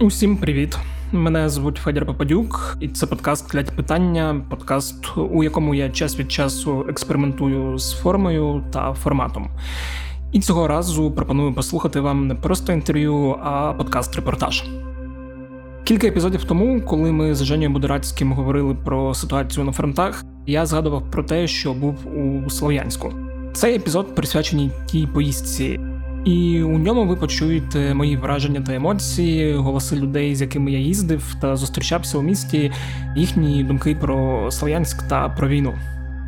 Усім привіт! Мене звуть Федір Попадюк, і це подкаст «Клять питання, подкаст, у якому я час від часу експериментую з формою та форматом. І цього разу пропоную послухати вам не просто інтерв'ю, а подкаст-репортаж. Кілька епізодів тому, коли ми з Женєю Будорацьким говорили про ситуацію на фронтах, я згадував про те, що був у Слов'янську. Цей епізод присвячений тій поїздці. І у ньому ви почуєте мої враження та емоції, голоси людей, з якими я їздив та зустрічався у місті, їхні думки про Слов'янськ та про війну.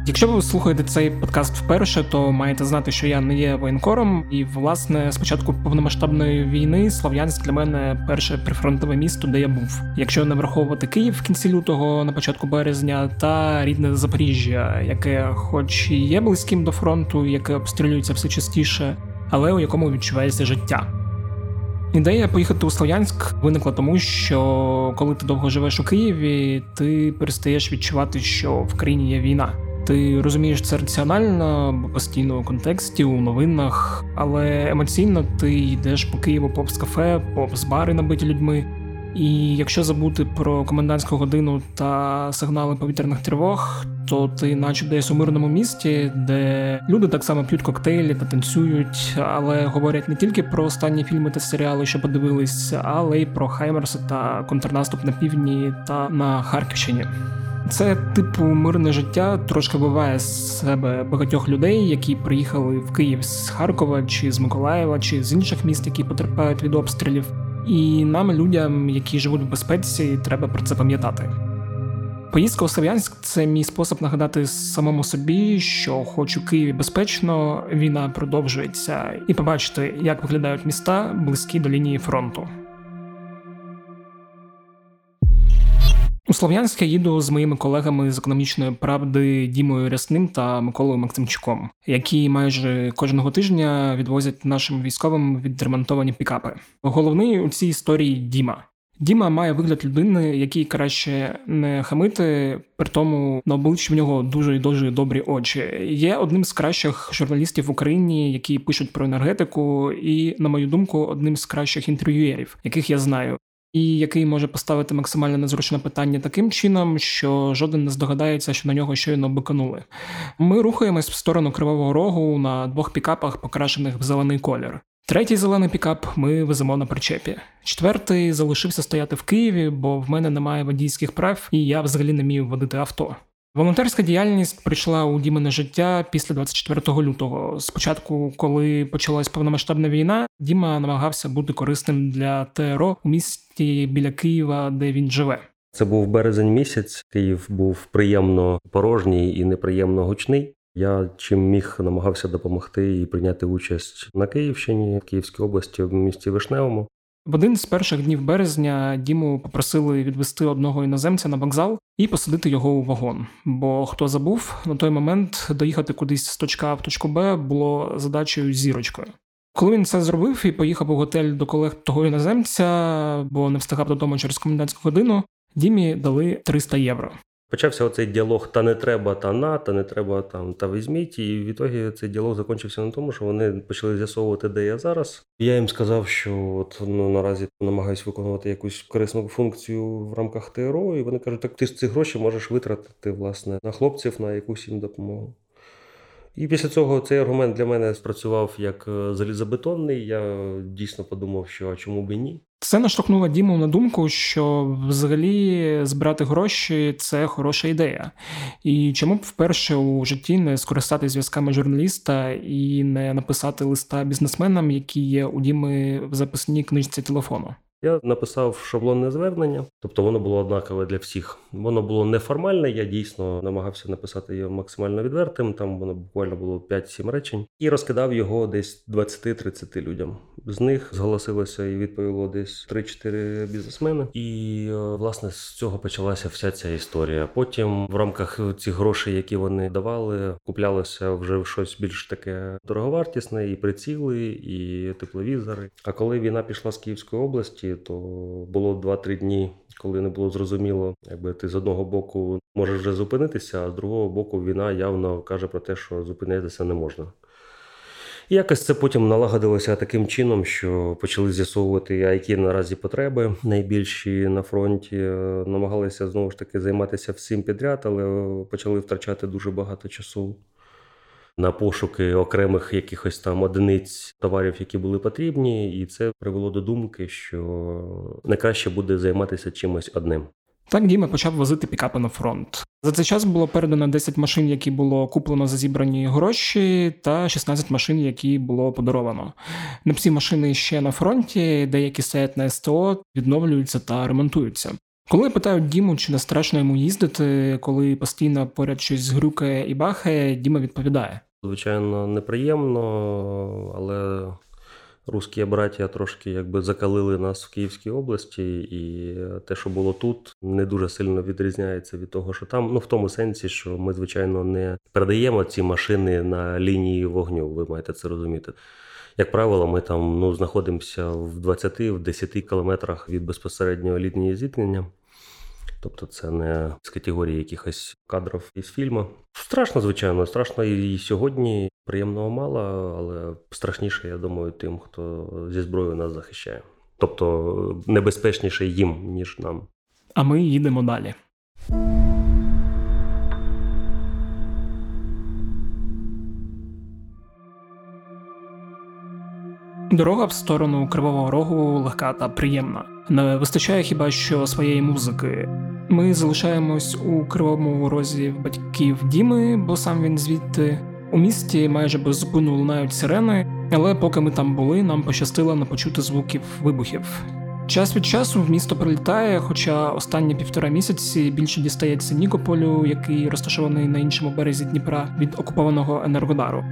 Якщо ви слухаєте цей подкаст вперше, то маєте знати, що я не є воєнкором, і власне спочатку повномасштабної війни Слов'янськ для мене перше прифронтове місто, де я був. Якщо не враховувати Київ в кінці лютого, на початку березня, та рідне Запоріжжя, яке, хоч і є близьким до фронту, яке обстрілюється все частіше, але у якому відчувається життя. Ідея поїхати у Слов'янськ виникла тому, що коли ти довго живеш у Києві, ти перестаєш відчувати, що в країні є війна. Ти розумієш це раціонально, бо постійно у контексті, у новинах, але емоційно ти йдеш по Києву повз кафе, повз бари набиті людьми. І якщо забути про комендантську годину та сигнали повітряних тривог, то ти, наче десь у мирному місті, де люди так само п'ють коктейлі та танцюють, але говорять не тільки про останні фільми та серіали, що подивились, але й про Хаймерси та контрнаступ на півдні та на Харківщині. Це типу мирне життя трошки буває з себе багатьох людей, які приїхали в Київ з Харкова чи з Миколаєва, чи з інших міст, які потерпають від обстрілів. І нам, людям, які живуть в безпеці, треба про це пам'ятати. Поїздка у Слов'янськ це мій спосіб нагадати самому собі, що хоч у Києві безпечно, війна продовжується, і побачити, як виглядають міста близькі до лінії фронту. У Слов'янськ їду з моїми колегами з економічної правди Дімою Рясним та Миколою Максимчуком, які майже кожного тижня відвозять нашим військовим відремонтовані пікапи. Головний у цій історії Діма. Діма має вигляд людини, який краще не хамити, при тому на обличчі в нього дуже і дуже добрі очі. Є одним з кращих журналістів в Україні, які пишуть про енергетику, і, на мою думку, одним з кращих інтерв'юєрів, яких я знаю і який може поставити максимально незручне питання таким чином, що жоден не здогадається, що на нього щойно биканули. Ми рухаємось в сторону Кривого Рогу на двох пікапах, покрашених в зелений колір. Третій зелений пікап ми веземо на причепі. Четвертий залишився стояти в Києві, бо в мене немає водійських прав, і я взагалі не вмію водити авто. Волонтерська діяльність прийшла у Дімине життя після 24 лютого. Спочатку, коли почалась повномасштабна війна, Діма намагався бути корисним для ТРО у місті біля Києва, де він живе. Це був березень місяць. Київ був приємно порожній і неприємно гучний. Я чим міг намагався допомогти і прийняти участь на Київщині, Київській області, в місті Вишневому. В один з перших днів березня Діму попросили відвести одного іноземця на вокзал і посадити його у вагон. Бо хто забув, на той момент доїхати кудись з точка А в точку Б було задачею зірочкою. Коли він це зробив і поїхав у готель до колег того іноземця, бо не встигав додому через комендантську годину, Дімі дали 300 євро. Почався оцей діалог та не треба, та на, та не треба там, та візьміть. І в ітогі цей діалог закінчився на тому, що вони почали з'ясовувати, де я зараз. Я їм сказав, що от ну наразі намагаюся виконувати якусь корисну функцію в рамках ТРО, і вони кажуть, так ти ж ці гроші можеш витратити власне на хлопців на якусь їм допомогу. І після цього цей аргумент для мене спрацював як е, залізобетонний. Я дійсно подумав, що а чому б і ні. Це наштовхнуло Діму на думку, що взагалі збирати гроші це хороша ідея. І чому б вперше у житті не скористати зв'язками журналіста і не написати листа бізнесменам, які є у Діми в записній книжці телефону. Я написав шаблонне звернення, тобто воно було однакове для всіх. Воно було неформальне. Я дійсно намагався написати його максимально відвертим. Там воно буквально було 5-7 речень, і розкидав його десь 20-30 людям. З них зголосилося і відповіло десь 3-4 бізнесмени. І е, власне з цього почалася вся ця історія. Потім в рамках цих грошей, які вони давали, куплялося вже щось більш таке дороговартісне, і приціли, і тепловізори. А коли війна пішла з Київської області то було 2-3 дні, коли не було зрозуміло, якби ти з одного боку можеш вже зупинитися, а з другого боку війна явно каже про те, що зупинятися не можна. І якось це потім налагодилося таким чином, що почали з'ясовувати, які наразі потреби найбільші на фронті. Намагалися знову ж таки займатися всім підряд, але почали втрачати дуже багато часу. На пошуки окремих якихось там одиниць товарів, які були потрібні, і це привело до думки, що найкраще буде займатися чимось одним. Так Діма почав возити пікапи на фронт. За цей час було передано 10 машин, які було куплено за зібрані гроші, та 16 машин, які було подаровано. Не всі машини ще на фронті, деякі стоять на СТО, відновлюються та ремонтуються. Коли питають Діму, чи не страшно йому їздити, коли постійно поряд щось грюкає і бахає, Діма відповідає: Звичайно, неприємно, але русські браття трошки якби закалили нас в Київській області, і те, що було тут, не дуже сильно відрізняється від того, що там. Ну в тому сенсі, що ми, звичайно, не передаємо ці машини на лінії вогню. Ви маєте це розуміти. Як правило, ми там ну, знаходимося в 20-10 кілометрах від безпосередньої лінії зіткнення. Тобто це не з категорії якихось кадрів із фільму. Страшно, звичайно, страшно і сьогодні. Приємного мало, але страшніше, я думаю, тим, хто зі зброєю нас захищає. Тобто небезпечніше їм, ніж нам. А ми їдемо далі. Дорога в сторону Кривого Рогу легка та приємна. Не вистачає хіба що своєї музики. Ми залишаємось у кривому розі батьків Діми, бо сам він звідти. У місті майже без зупину лунають сирени, але поки ми там були, нам пощастило не почути звуків вибухів. Час від часу в місто прилітає, хоча останні півтора місяці більше дістається Нікополю, який розташований на іншому березі Дніпра від окупованого енергодару.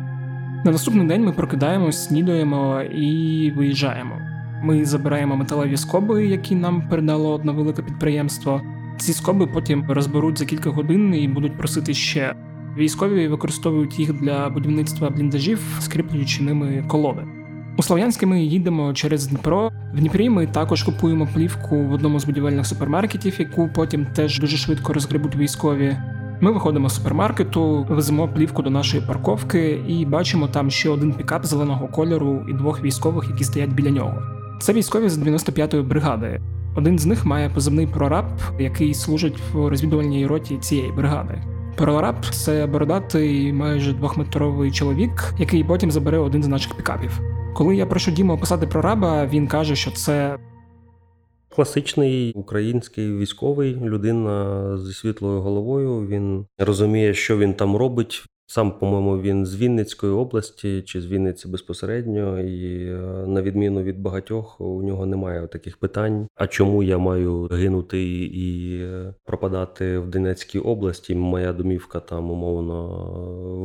На наступний день ми прокидаємось, снідуємо і виїжджаємо. Ми забираємо металеві скоби, які нам передало одне велике підприємство. Ці скоби потім розберуть за кілька годин і будуть просити ще. Військові використовують їх для будівництва бліндажів, скріплюючи ними колоди. У Слов'янське ми їдемо через Дніпро. В Дніпрі ми також купуємо плівку в одному з будівельних супермаркетів, яку потім теж дуже швидко розгребуть військові. Ми виходимо з супермаркету, веземо плівку до нашої парковки і бачимо там ще один пікап зеленого кольору і двох військових, які стоять біля нього. Це військові з 95-ї бригади. Один з них має позивний прораб, який служить в розвідувальній роті цієї бригади. Прораб це бородатий, майже двохметровий чоловік, який потім забере один з наших пікапів. Коли я прошу Діму описати прораба, він каже, що це Класичний український військовий, людина зі світлою головою. Він розуміє, що він там робить. Сам, по-моєму, він з Вінницької області чи з Вінниці безпосередньо, і е, на відміну від багатьох, у нього немає таких питань. А чому я маю гинути і пропадати в Донецькій області? Моя домівка там умовно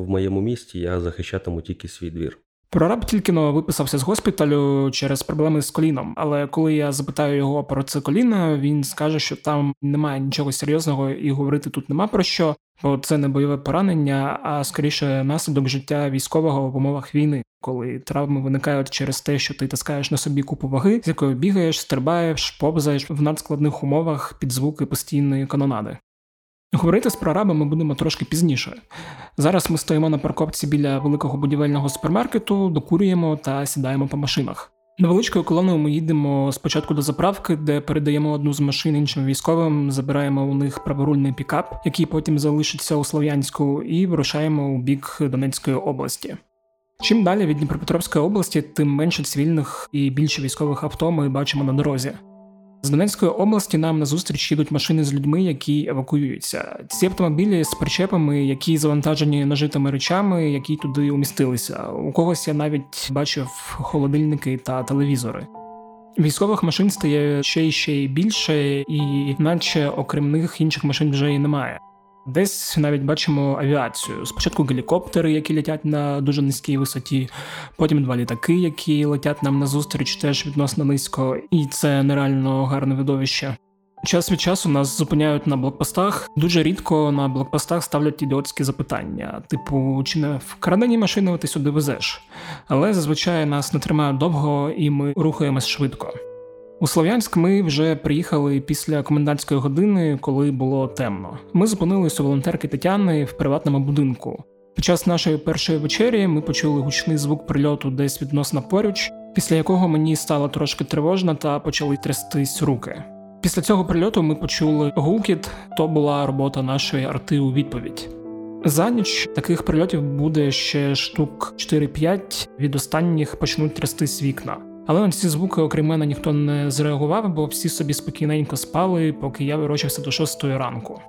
в моєму місті. Я захищатиму тільки свій двір. Прораб тільки но виписався з госпіталю через проблеми з коліном. Але коли я запитаю його про це коліно, він скаже, що там немає нічого серйозного і говорити тут нема про що, бо це не бойове поранення, а скоріше наслідок життя військового в умовах війни, коли травми виникають через те, що ти таскаєш на собі купу ваги, з якою бігаєш, стрибаєш, повзаєш в надскладних умовах під звуки постійної канонади. Говорити з прорабами будемо трошки пізніше. Зараз ми стоїмо на парковці біля великого будівельного супермаркету, докурюємо та сідаємо по машинах. Невеличкою колоною ми їдемо спочатку до заправки, де передаємо одну з машин іншим військовим, забираємо у них праворульний пікап, який потім залишиться у Слов'янську, і вирушаємо у бік Донецької області. Чим далі від Дніпропетровської області, тим менше цивільних і більше військових авто ми бачимо на дорозі. З Донецької області нам назустріч їдуть машини з людьми, які евакуюються. Ці автомобілі з причепами, які завантажені нажитими речами, які туди умістилися. У когось я навіть бачив холодильники та телевізори. Військових машин стає ще й ще й більше, і наче окрім них інших машин вже і немає. Десь навіть бачимо авіацію. Спочатку гелікоптери, які летять на дуже низькій висоті, потім два літаки, які летять нам назустріч теж відносно низько, і це нереально гарне видовище. Час від часу нас зупиняють на блокпостах. Дуже рідко на блокпостах ставлять ідіотські запитання, типу, чи не вкрадені машини ти сюди везеш. Але зазвичай нас не тримають довго і ми рухаємось швидко. У Слов'янськ ми вже приїхали після комендантської години, коли було темно. Ми зупинились у волонтерки Тетяни в приватному будинку. Під час нашої першої вечері ми почули гучний звук прильоту десь відносно поруч, після якого мені стало трошки тривожно та почали трястись руки. Після цього прильоту ми почули гукіт, то була робота нашої арти у відповідь. За ніч таких прильотів буде ще штук 4-5, від останніх почнуть трястись вікна. Але на ці звуки, окрім мене, ніхто не зреагував, бо всі собі спокійненько спали, поки я вирочився до 6 ранку.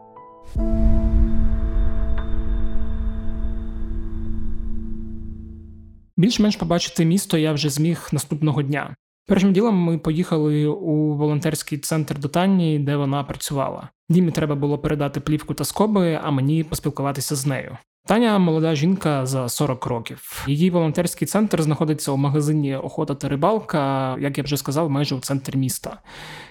Більш-менш побачити місто я вже зміг наступного дня. Першим ділом ми поїхали у волонтерський центр до Тані, де вона працювала. Дімі треба було передати плівку та скоби, а мені поспілкуватися з нею. Таня молода жінка за 40 років. Її волонтерський центр знаходиться у магазині Охота та рибалка, як я вже сказав, майже у центрі міста.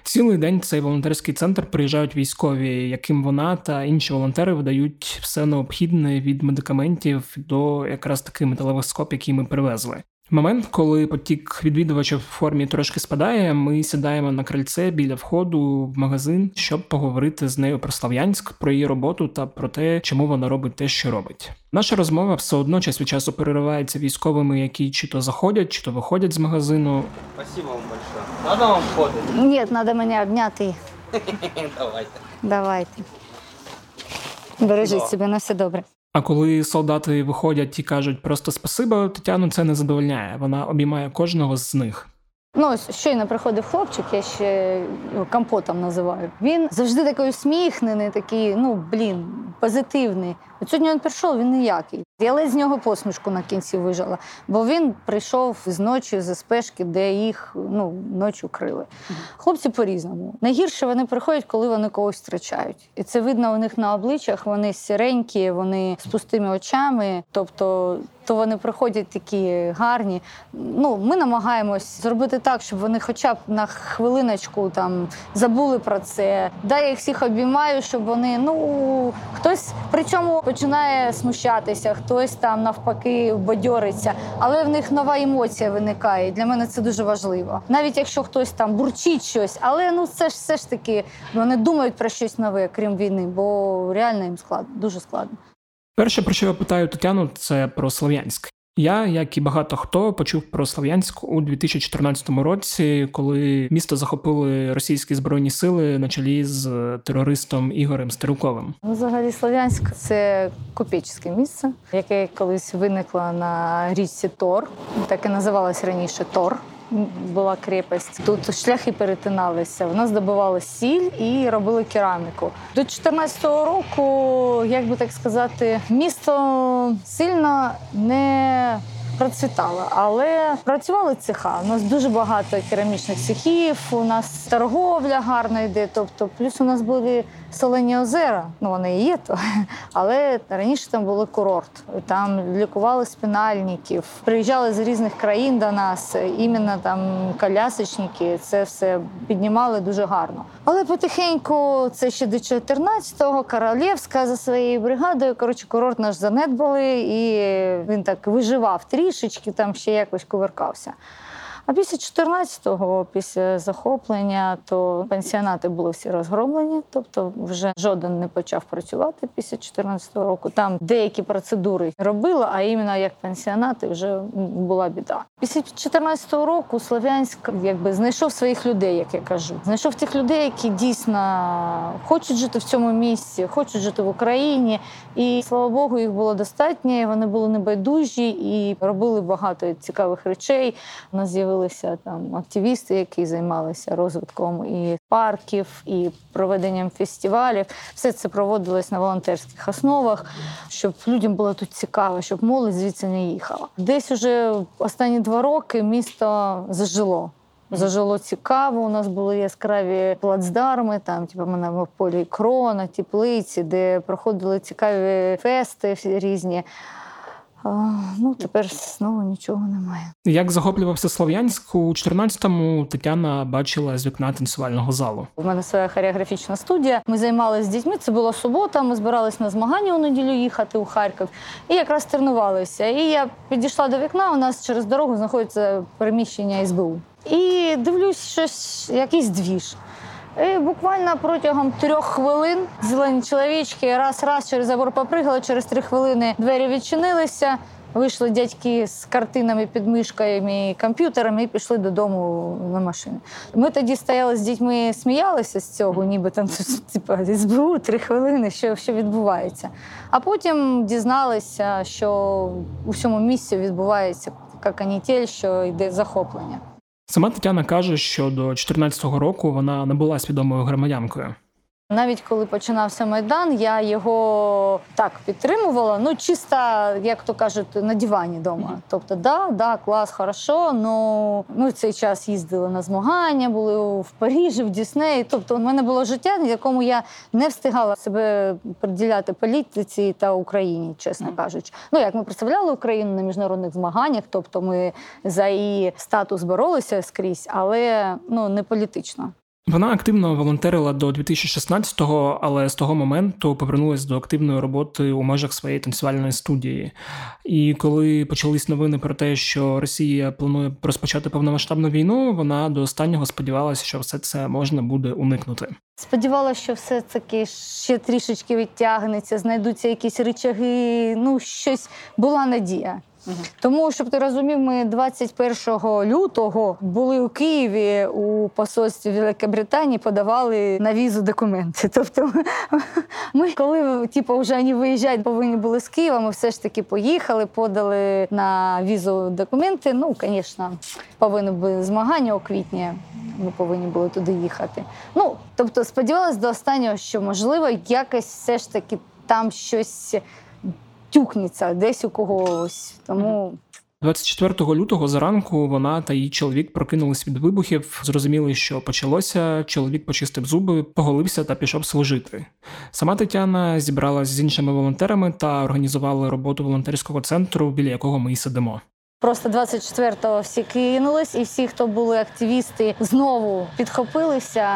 Цілий день цей волонтерський центр приїжджають військові, яким вона та інші волонтери видають все необхідне від медикаментів до якраз таки металевих скоп, які ми привезли. Момент, коли потік відвідувачів в формі трошки спадає, ми сідаємо на крильце біля входу в магазин, щоб поговорити з нею про Слав'янськ, про її роботу та про те, чому вона робить те, що робить. Наша розмова все одно час від часу переривається військовими, які чи то заходять, чи то виходять з магазину. Спасибо вам большое. Надо вам фото? Ні, треба мене обняти. Давайте. Давайте. Бережіть себе, на все добре. А коли солдати виходять і кажуть просто спасибо, Тетяну це не задовольняє. Вона обіймає кожного з них. Ну, ось щойно приходив хлопчик, я ще його компотом називаю. Він завжди такий усміхнений, такий, ну блін, позитивний. От сьогодні він прийшов, він ніякий. Я ледь з нього посмішку на кінці вижала, бо він прийшов з ночі з спешки, де їх ну, ночі крили. Хлопці по-різному. Найгірше вони приходять, коли вони когось втрачають. І це видно у них на обличчях. Вони сіренькі, вони з пустими очами. Тобто, то вони приходять такі гарні. Ну, ми намагаємось зробити так, щоб вони хоча б на хвилиночку там забули про це. Да, я їх всіх обіймаю, щоб вони, ну хтось при цьому починає смущатися, хтось там навпаки бадьориться, але в них нова емоція виникає. Для мене це дуже важливо. Навіть якщо хтось там бурчить щось, але ну це ж все ж таки вони думають про щось нове, крім війни, бо реально їм складно, дуже складно. Перше, про що я питаю Тетяну, це про Слов'янськ. Я, як і багато хто, почув про Слов'янськ у 2014 році, коли місто захопили російські збройні сили на чолі з терористом Ігорем Стеруковим. Ну, Взагалі, Слов'янськ це копічське місце, яке колись виникло на річці Тор. Так і називалось раніше Тор. Була крепость. Тут шляхи перетиналися. У нас добували сіль і робили кераміку. До 14-го року, як би так сказати, місто сильно не процвітало, але працювали цеха. У нас дуже багато керамічних цехів. У нас торговля гарно йде. Тобто, плюс у нас були солені озера. Ну вони і є то, але раніше там були курорт. Там лікували спінальників, приїжджали з різних країн до нас. Іменно там колясочники. Це все піднімали дуже гарно. Але потихеньку це ще до 14-го, Королівська за своєю бригадою. Коротше, курорт наш занедбали, і він так виживав трішечки, там ще якось кувиркався. А після 14-го, після захоплення, то пенсіонати були всі розгромлені, тобто вже жоден не почав працювати після 14-го року. Там деякі процедури робили, а іменно як пенсіонати вже була біда. Після 14-го року Слов'янськ якби знайшов своїх людей, як я кажу. Знайшов тих людей, які дійсно хочуть жити в цьому місці, хочуть жити в Україні. І слава Богу, їх було достатньо. Вони були небайдужі і робили багато цікавих речей. У нас з'явилися там активісти, які займалися розвитком і парків, і проведенням фестивалів. Все це проводилось на волонтерських основах, щоб людям було тут цікаво, щоб молодь звідси не їхала. Десь уже останні два роки місто зажило. Зажило цікаво. У нас були яскраві плацдарми, там типу, на полі крона, теплиці, де проходили цікаві фести різні. А, ну, тепер знову нічого немає. Як захоплювався Слов'янськ у 14-му Тетяна бачила з вікна танцювального залу. У мене своя хореографічна студія. Ми займалися з дітьми. Це була субота. Ми збиралися на змагання у неділю їхати у Харків і якраз тренувалися. І я підійшла до вікна. У нас через дорогу знаходиться приміщення СБУ. І дивлюсь, щось якийсь двіж. І буквально протягом трьох хвилин зелені чоловічки раз-раз через забор попригали, через три хвилини двері відчинилися. Вийшли дядьки з картинами під мишками і комп'ютерами і пішли додому на машини. Ми тоді стояли з дітьми, сміялися з цього, ніби там типу, СБУ три хвилини, що, що відбувається. А потім дізналися, що у всьому місці відбувається канітель, що йде захоплення. Сама Тетяна каже, що до 2014 року вона не була свідомою громадянкою. Навіть коли починався майдан, я його так підтримувала. Ну чисто, як то кажуть, на дивані вдома. Тобто, да, да, клас, хорошо. Ну ми в цей час їздили на змагання, були в Парижі, в Діснеї. Тобто, у мене було життя, в якому я не встигала себе приділяти політиці та Україні, чесно кажучи. Ну як ми представляли Україну на міжнародних змаганнях, тобто ми за її статус боролися скрізь, але ну не політично. Вона активно волонтерила до 2016-го, але з того моменту повернулася до активної роботи у межах своєї танцювальної студії. І коли почались новини про те, що Росія планує розпочати повномасштабну війну, вона до останнього сподівалася, що все це можна буде уникнути. Сподівалася, що все таки ще трішечки відтягнеться, знайдуться якісь речаги. Ну, щось була надія. Тому, щоб ти розумів, ми 21 лютого були у Києві у посольстві Великобританії, подавали на візу документи. Тобто, ми, коли типу, вже вони виїжджають, повинні були з Києва, ми все ж таки поїхали, подали на візу документи. Ну, звісно, повинні були змагання у квітні. Ми повинні були туди їхати. Ну, тобто, сподівалися до останнього, що можливо якось все ж таки там щось тюкнеться десь у когось. Тому 24 лютого зранку вона та її чоловік прокинулись від вибухів, зрозуміли, що почалося. Чоловік почистив зуби, поголився та пішов служити. Сама Тетяна зібралась з іншими волонтерами та організувала роботу волонтерського центру, біля якого ми й сидимо. Просто 24-го всі кинулись, і всі, хто були активісти, знову підхопилися,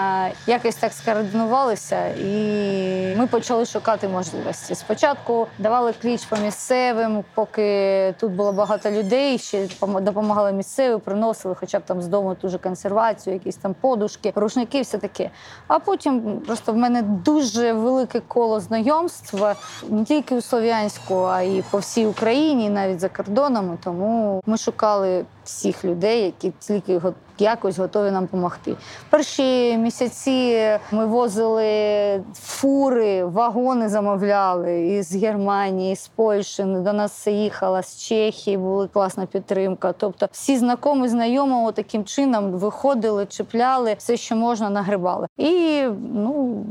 якось так скоординувалися, і ми почали шукати можливості. Спочатку давали кліч по місцевим, поки тут було багато людей, ще допомагали місцеві, приносили, хоча б там з дому ту же консервацію, якісь там подушки, рушники, все таке. А потім просто в мене дуже велике коло знайомств не тільки у Слов'янську, а й по всій Україні, навіть за кордонами. Тому ми шукали всіх людей, які тільки якось готові нам допомогти. Перші місяці ми возили фури, вагони замовляли із Германії, з Польщі. До нас їхала з Чехії, була класна підтримка. Тобто, всі знайомі, знайомого таким чином виходили, чіпляли все, що можна, нагрибали. І ну.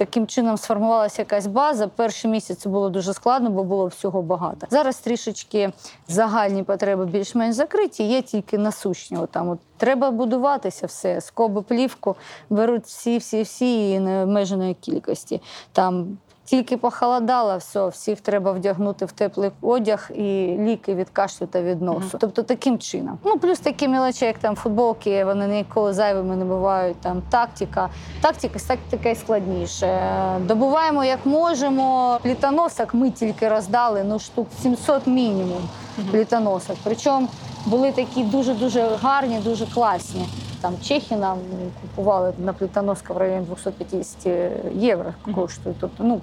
Таким чином сформувалася якась база. Перші місяці було дуже складно, бо було всього багато. Зараз трішечки загальні потреби більш-менш закриті, є тільки насущні. Там от треба будуватися все. Скоби плівку беруть всі, всі, всі і необмеженої кількості. Там тільки похолодало, все, всіх треба вдягнути в теплий одяг і ліки від кашлю та від носу. Uh-huh. Тобто таким чином. Ну плюс такі мелочі, як там футболки, вони ніколи зайвими не бувають. Там тактика, тактика тактика складніше. Добуваємо як можемо. Плітоносок ми тільки роздали ну штук 700 мінімум плітоносок. Причому були такі дуже дуже гарні, дуже класні. Там Чехи нам купували на плітоноска в районі 250 євро коштує. Тобто, ну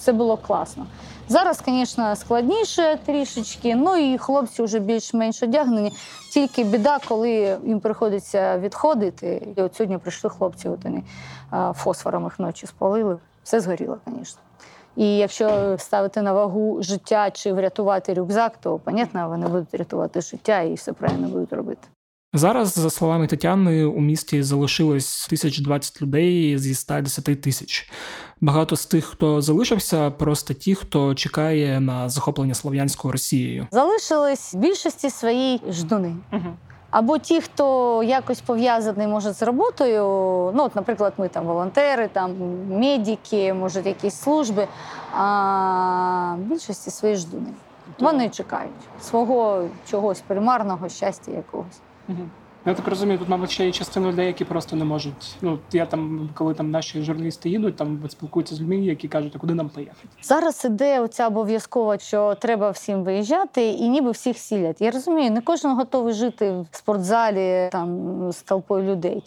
все було класно. Зараз, звісно, складніше трішечки, ну і хлопці вже більш-менш одягнені. Тільки біда, коли їм приходиться відходити. І от сьогодні прийшли хлопці, от вони фосфором їх ночі спалили. Все згоріло, звісно. І якщо ставити на вагу життя чи врятувати рюкзак, то, понятно, вони будуть рятувати життя і все правильно будуть робити. Зараз, за словами Тетяни, у місті залишилось 1020 людей зі 110 тисяч. Багато з тих, хто залишився, просто ті, хто чекає на захоплення слов'янською Росією. Залишились в більшості своїй ждуни. Угу. Або ті, хто якось пов'язаний може з роботою. Ну, от, наприклад, ми там волонтери, там медики, може, якісь служби. А в більшості свої ждуни. Вони чекають свого чогось примарного щастя якогось. Я так розумію, тут, мабуть, ще є частина людей, які просто не можуть. Ну, я там, коли там наші журналісти їдуть, там спілкуються з людьми, які кажуть, а куди нам поїхати? Зараз іде оця обов'язкова, що треба всім виїжджати, і ніби всіх сілять. Я розумію, не кожен готовий жити в спортзалі там з толпою людей.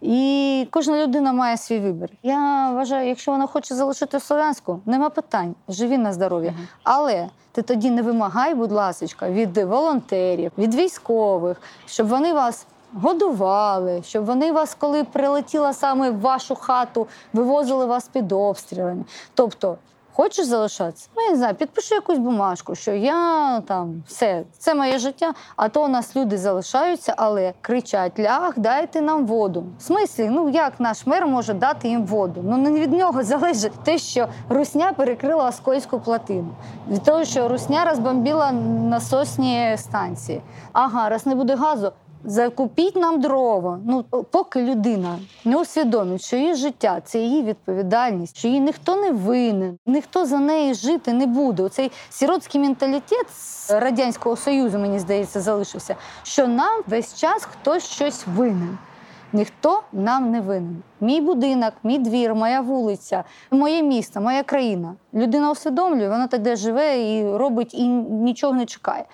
І кожна людина має свій вибір. Я вважаю, якщо вона хоче залишити Слов'янську, нема питань, живі на здоров'я. Але ти тоді не вимагай, будь ласка, від волонтерів, від військових, щоб вони вас. Годували, щоб вони вас, коли прилетіла саме в вашу хату, вивозили вас під обстрілами. Тобто, хочеш залишатися? Ну, я не знаю, підпиши якусь бумажку, що я там все, це моє життя. А то у нас люди залишаються, але кричать: ляг, дайте нам воду. В смислі, ну як наш мер може дати їм воду? Ну не від нього залежить те, що Русня перекрила Оскольську плотину, від того, що Русня розбомбила насосні станції. Ага, раз не буде газу. Закупіть нам дрова. Ну поки людина не усвідомить, що її життя це її відповідальність, що її ніхто не винен, ніхто за неї жити не буде. Оцей сіротський менталітет з радянського союзу, мені здається, залишився. Що нам весь час хтось щось винен. Ніхто нам не винен. Мій будинок, мій двір, моя вулиця, моє місто, моя країна. Людина усвідомлює, вона тоді живе і робить і нічого не чекає.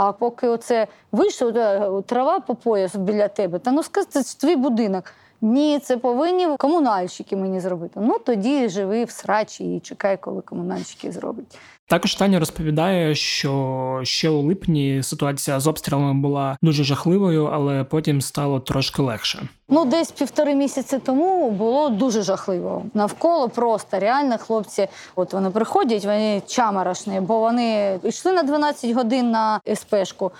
А поки оце вийшло, трава по пояс біля тебе, та ну скажи, це твій будинок. Ні, це повинні комунальщики мені зробити. Ну тоді живи в срачі і чекай, коли комунальщики зроблять. Також Таня розповідає, що ще у липні ситуація з обстрілами була дуже жахливою, але потім стало трошки легше. Ну, десь півтори місяці тому було дуже жахливо. Навколо просто реально хлопці, от вони приходять, вони чамарашні, бо вони йшли на 12 годин на СПшку.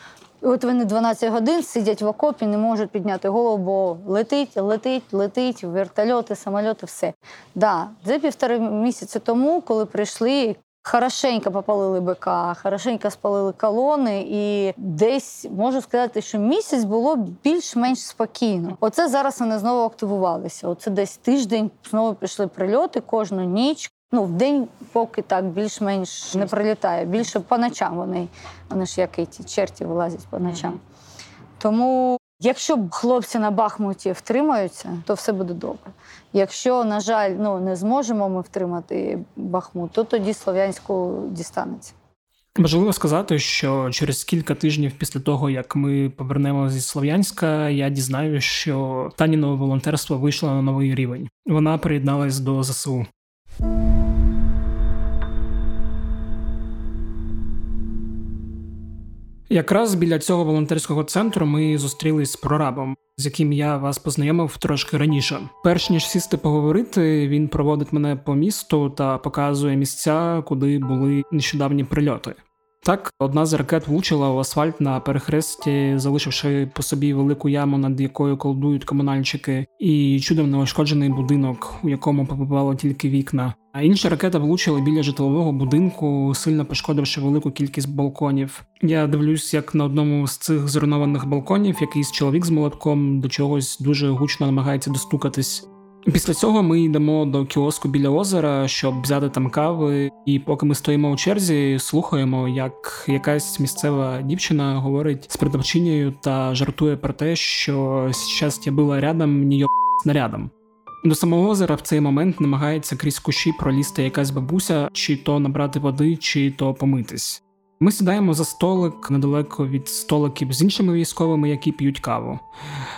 От вони 12 годин сидять в окопі, не можуть підняти голову, бо летить, летить, летить, вертольоти, самольоти, все. Да, це півтори місяці тому, коли прийшли. Хорошенько попалили БК, хорошенько спалили колони, і десь можу сказати, що місяць було більш-менш спокійно. Оце зараз вони знову активувалися. Оце десь тиждень знову пішли прильоти кожну ніч. Ну, в день поки так більш-менш не прилітає. Більше по ночам вони, вони ж як і ті черті вилазять по ночам. Тому, якщо хлопці на Бахмуті втримаються, то все буде добре. Якщо, на жаль, ну не зможемо ми втримати Бахмут, то тоді Слов'янську дістанеться. Важливо сказати, що через кілька тижнів після того, як ми повернемося зі Слов'янська, я дізнаюся, що Танінове волонтерство вийшло на новий рівень. Вона приєдналась до ЗСУ. Якраз біля цього волонтерського центру ми зустрілись з прорабом, з яким я вас познайомив трошки раніше. Перш ніж сісти поговорити, він проводить мене по місту та показує місця, куди були нещодавні прильоти. Так, одна з ракет влучила у асфальт на перехресті, залишивши по собі велику яму, над якою колдують комунальщики, і чудом неушкоджений будинок, у якому побувало тільки вікна. А інша ракета влучила біля житлового будинку, сильно пошкодивши велику кількість балконів. Я дивлюсь, як на одному з цих зруйнованих балконів якийсь чоловік з молотком до чогось дуже гучно намагається достукатись. Після цього ми йдемо до кіоску біля озера, щоб взяти там кави. І поки ми стоїмо у черзі, слухаємо, як якась місцева дівчина говорить з продавчинею та жартує про те, що щастя було рядом, ні снарядом. До самого озера в цей момент намагається крізь кущі пролізти якась бабуся, чи то набрати води, чи то помитись. Ми сідаємо за столик недалеко від столиків з іншими військовими, які п'ють каву.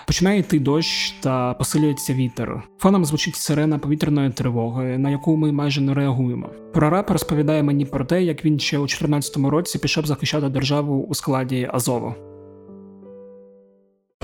Починає йти дощ та посилюється вітер. Фоном звучить сирена повітряної тривоги, на яку ми майже не реагуємо. Прораб розповідає мені про те, як він ще у 2014 році пішов захищати державу у складі Азову.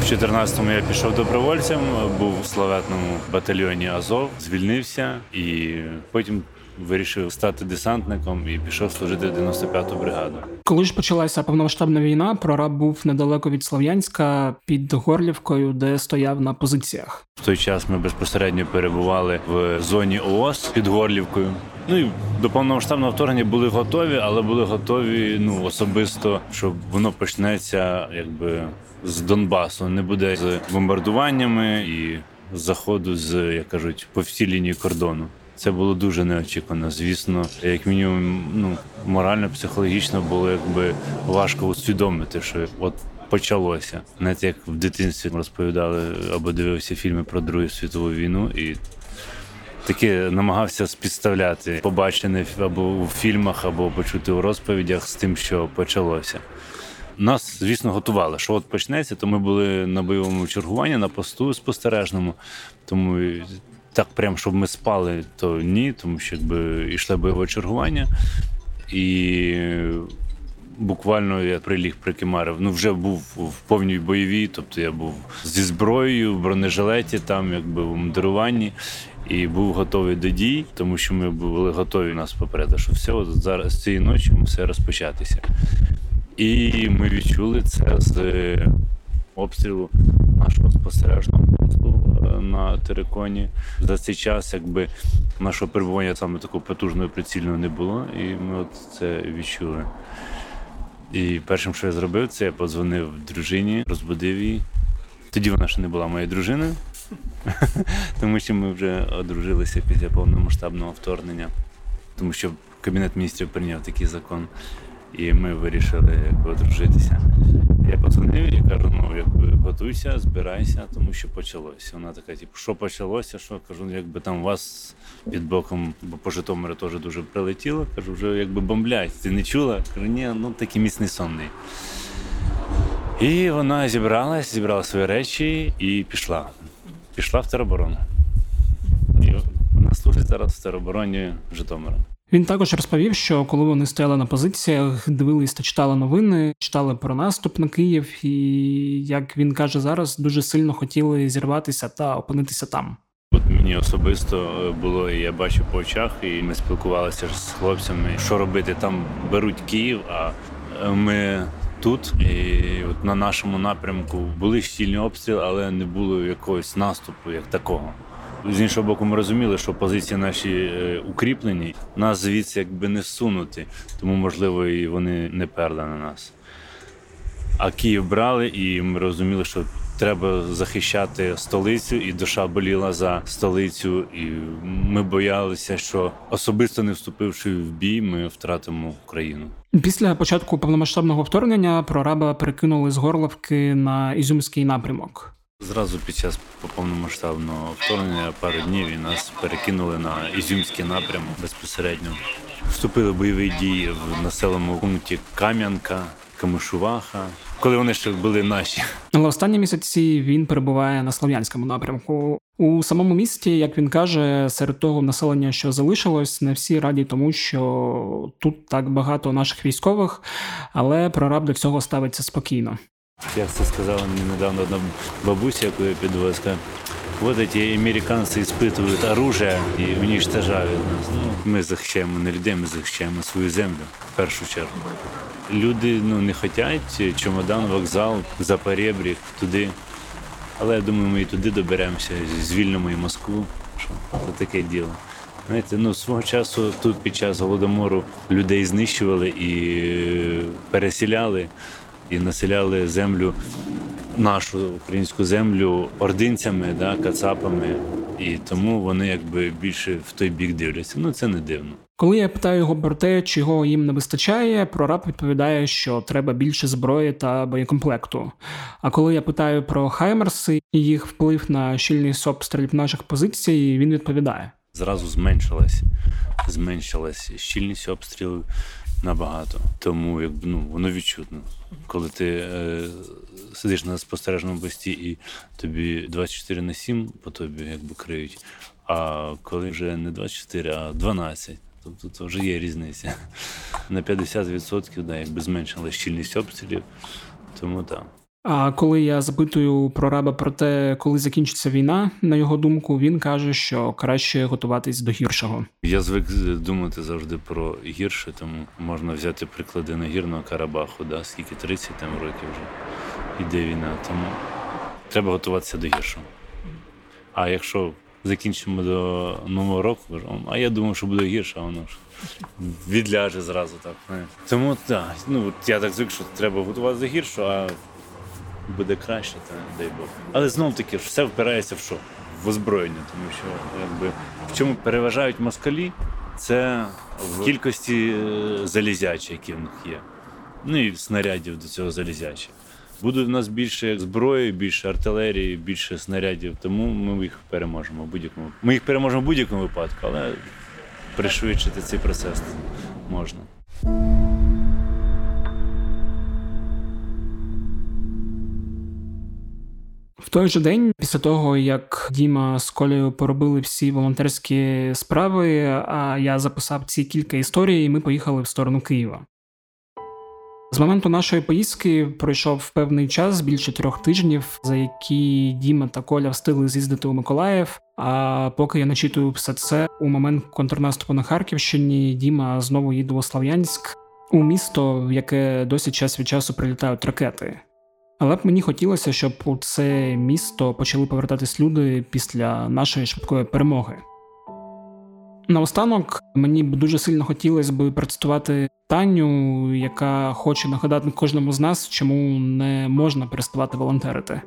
В 14-му я пішов добровольцем, був в славетному батальйоні Азов, звільнився і потім вирішив стати десантником і пішов служити 95-ту бригаду. Коли ж почалася повномасштабна війна, прораб був недалеко від Слов'янська під Горлівкою, де стояв на позиціях. В той час ми безпосередньо перебували в зоні ООС під Горлівкою. Ну і до повномасштабного вторгнення були готові, але були готові ну особисто, щоб воно почнеться, якби з Донбасу, не буде з бомбардуваннями і заходу з як кажуть по всій лінії кордону. Це було дуже неочікувано. Звісно, як мінімум, ну морально, психологічно було якби важко усвідомити, що от почалося. Знаєте, як в дитинстві розповідали або дивився фільми про Другу світову війну і. Таки намагався спідставляти побачене або у фільмах, або почути у розповідях з тим, що почалося. Нас, звісно, готували, що от почнеться, то ми були на бойовому чергуванні, на посту спостережному. Тому так, прям, щоб ми спали, то ні, тому що якби йшло бойове чергування. І буквально я приліг прикимарив. Ну, вже був в повній бойовій, тобто я був зі зброєю, в бронежилеті, там якби в мундируванні. І був готовий до дій, тому що ми були готові нас попередити, що все зараз цієї ночі мусить розпочатися. І ми відчули це з обстрілу нашого спостережного посту е, на териконі. За цей час, якби нашого перебування саме такого потужного прицільного не було, і ми от це відчули. І першим, що я зробив, це я подзвонив дружині, розбудив її. Тоді вона ще не була моєю дружиною, тому що ми вже одружилися після повномасштабного вторгнення, тому що Кабінет міністрів прийняв такий закон, і ми вирішили якби, одружитися. Я подзвонив і кажу, ну якби готуйся, збирайся, тому що почалося. Вона така, типу, що почалося? Що кажу, якби там вас під боком, бо по Житомиру теж дуже прилетіло. Кажу, вже якби бомблять. Ти не чула? Кажу, ні, ну такий міцний сонний. І вона зібралась, зібрала свої речі і пішла. Пішла в тероборону. І вона служить зараз в теробороні Житомира. Він також розповів, що коли вони стояли на позиціях, дивились та читали новини, читали про наступ на Київ, і як він каже зараз, дуже сильно хотіли зірватися та опинитися там. От мені особисто було, і я бачу по очах, і ми спілкувалися з хлопцями, що робити. Там беруть Київ, а е, ми тут. І от на нашому напрямку були щільні обстріли, але не було якогось наступу як такого. З іншого боку, ми розуміли, що позиції наші е, укріплені, нас звідси якби не всунути, тому можливо і вони не перли на нас. А Київ брали, і ми розуміли, що треба захищати столицю, і душа боліла за столицю. І ми боялися, що особисто не вступивши в бій, ми втратимо Україну. Після початку повномасштабного вторгнення прораба перекинули з Горловки на Ізюмський напрямок. Зразу під час повномасштабного вторгнення пару днів і нас перекинули на Ізюмський напрямок безпосередньо. Вступили в бойові дії в населеному пункті Кам'янка, Камишуваха, коли вони ще були наші. Але останні місяці він перебуває на слов'янському напрямку. У самому місті, як він каже, серед того населення, що залишилось, не всі раді тому, що тут так багато наших військових, але прораб до цього ставиться спокійно. Як це сказала мені недавно одна бабуся, яку я підвозила, сказала, вот ці американці іспитують оружие і уничтожають нас. Ну, ми захищаємо не людей, ми захищаємо свою землю в першу чергу. Люди ну, не хочуть чемодан, вокзал, за перебріг, туди. Але я думаю, ми і туди доберемося, звільнимо і Москву. Що це таке діло. Знаєте, ну свого часу тут під час голодомору людей знищували і переселяли і населяли землю, нашу українську землю ординцями, да, кацапами. І тому вони якби більше в той бік дивляться. Ну це не дивно. Коли я питаю його про те, чого їм не вистачає, прораб відповідає, що треба більше зброї та боєкомплекту. А коли я питаю про Хаймерси і їх вплив на щільність обстрілів наших позицій, він відповідає: зразу зменшилась, зменшилась щільність обстрілів набагато. Тому якби ну воно відчутно. Коли ти е, сидиш на спостережному пості і тобі 24 на 7 по тобі якби криють. А коли вже не 24, а 12, тобто це вже є різниця. На 50% да, якби зменшила щільність обстрілів. Тому так. А коли я запитую прораба про те, коли закінчиться війна, на його думку, він каже, що краще готуватись до гіршого. Я звик думати завжди про гірше, тому можна взяти приклади нагірного Карабаху, да, скільки 30 там років вже йде війна. Тому треба готуватися до гіршого. А якщо закінчимо до нового року, а я думав, що буде гірше, воно ж відляже зразу так. Тому так, ну я так звик, що треба готуватися до гіршого, а буде краще, та дай Бог. Але знов таки все впирається в що? В озброєння, тому що якби в чому переважають москалі, це в кількості залізячі, які в них є. Ну і снарядів до цього залізячі. Буде в нас більше зброї, більше артилерії, більше снарядів, тому ми їх переможемо в будь-якому. Ми їх переможемо в будь-якому випадку, але пришвидшити цей процес можна. В той же день, після того як Діма з Колею поробили всі волонтерські справи, а я записав ці кілька історій, ми поїхали в сторону Києва. З моменту нашої поїздки пройшов певний час, більше трьох тижнів, за які Діма та Коля встигли з'їздити у Миколаїв. А поки я начитую все це, у момент контрнаступу на Харківщині Діма знову їде у Слав'янськ, у місто, в яке досі час від часу прилітають ракети. Але б мені хотілося, щоб у це місто почали повертатись люди після нашої швидкої перемоги. Наостанок мені б дуже сильно хотілося б процитувати Таню, яка хоче нагадати кожному з нас, чому не можна переставати волонтерити.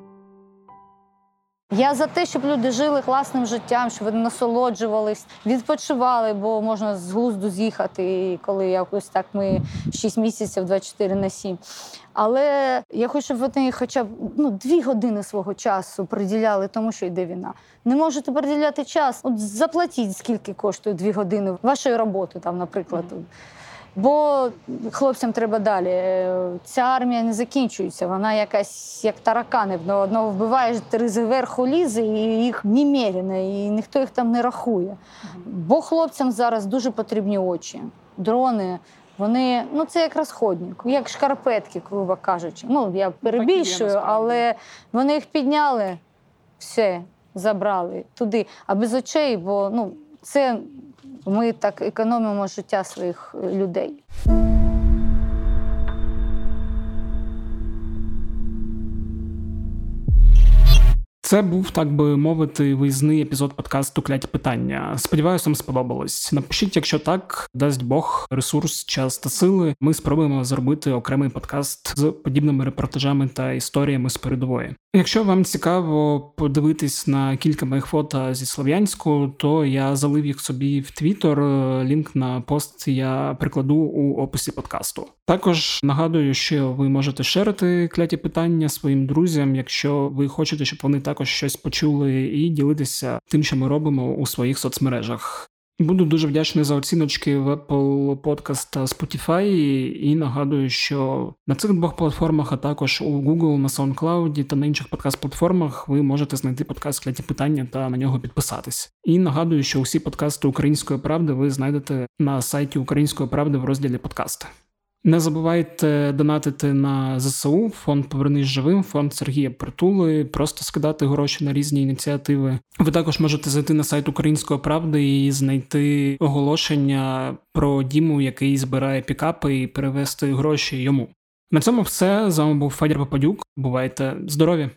Я за те, щоб люди жили класним життям, щоб вони насолоджувались, відпочивали, бо можна з глузду з'їхати, і коли якось так ми 6 місяців 24 на 7. Але я хочу, щоб вони хоча б ну, дві години свого часу приділяли тому, що йде війна. Не можете приділяти час. От заплатіть, скільки коштує дві години вашої роботи, там, наприклад. Бо хлопцям треба далі. Е, Ця армія не закінчується. Вона якась як таракани. Ну, Одного вбиваєш, три зверху лізе, і їх немерено, і ніхто їх там не рахує. Бо хлопцям зараз дуже потрібні очі, дрони. Вони ну це як розходник, як шкарпетки, грубо кажучи. Ну я перебільшую, але вони їх підняли, все забрали туди. А без очей, бо ну це ми так економимо життя своїх е, людей. Це був, так би мовити, виїзний епізод подкасту Кляті питання. Сподіваюся, вам сподобалось. Напишіть, якщо так, дасть Бог ресурс, час та сили. Ми спробуємо зробити окремий подкаст з подібними репортажами та історіями з передової. Якщо вам цікаво подивитись на кілька моїх фото зі Слов'янську, то я залив їх собі в Твіттер. Лінк на пост я прикладу у описі подкасту. Також нагадую, що ви можете шерити кляті питання своїм друзям, якщо ви хочете, щоб вони також щось почули, і ділитися тим, що ми робимо у своїх соцмережах. Буду дуже вдячний за оціночки в Apple Podcast та Spotify. І нагадую, що на цих двох платформах, а також у Google, на SoundCloud та на інших подкаст-платформах ви можете знайти подкаст «Кляті питання та на нього підписатись. І нагадую, що усі подкасти Української правди ви знайдете на сайті Української правди в розділі подкасти. Не забувайте донатити на ЗСУ, фонд Повернись живим, фонд Сергія Притули, просто скидати гроші на різні ініціативи. Ви також можете зайти на сайт Української правди і знайти оголошення про Діму, який збирає пікапи, і перевести гроші йому. На цьому все. З вами був Федір Попадюк. Бувайте здорові!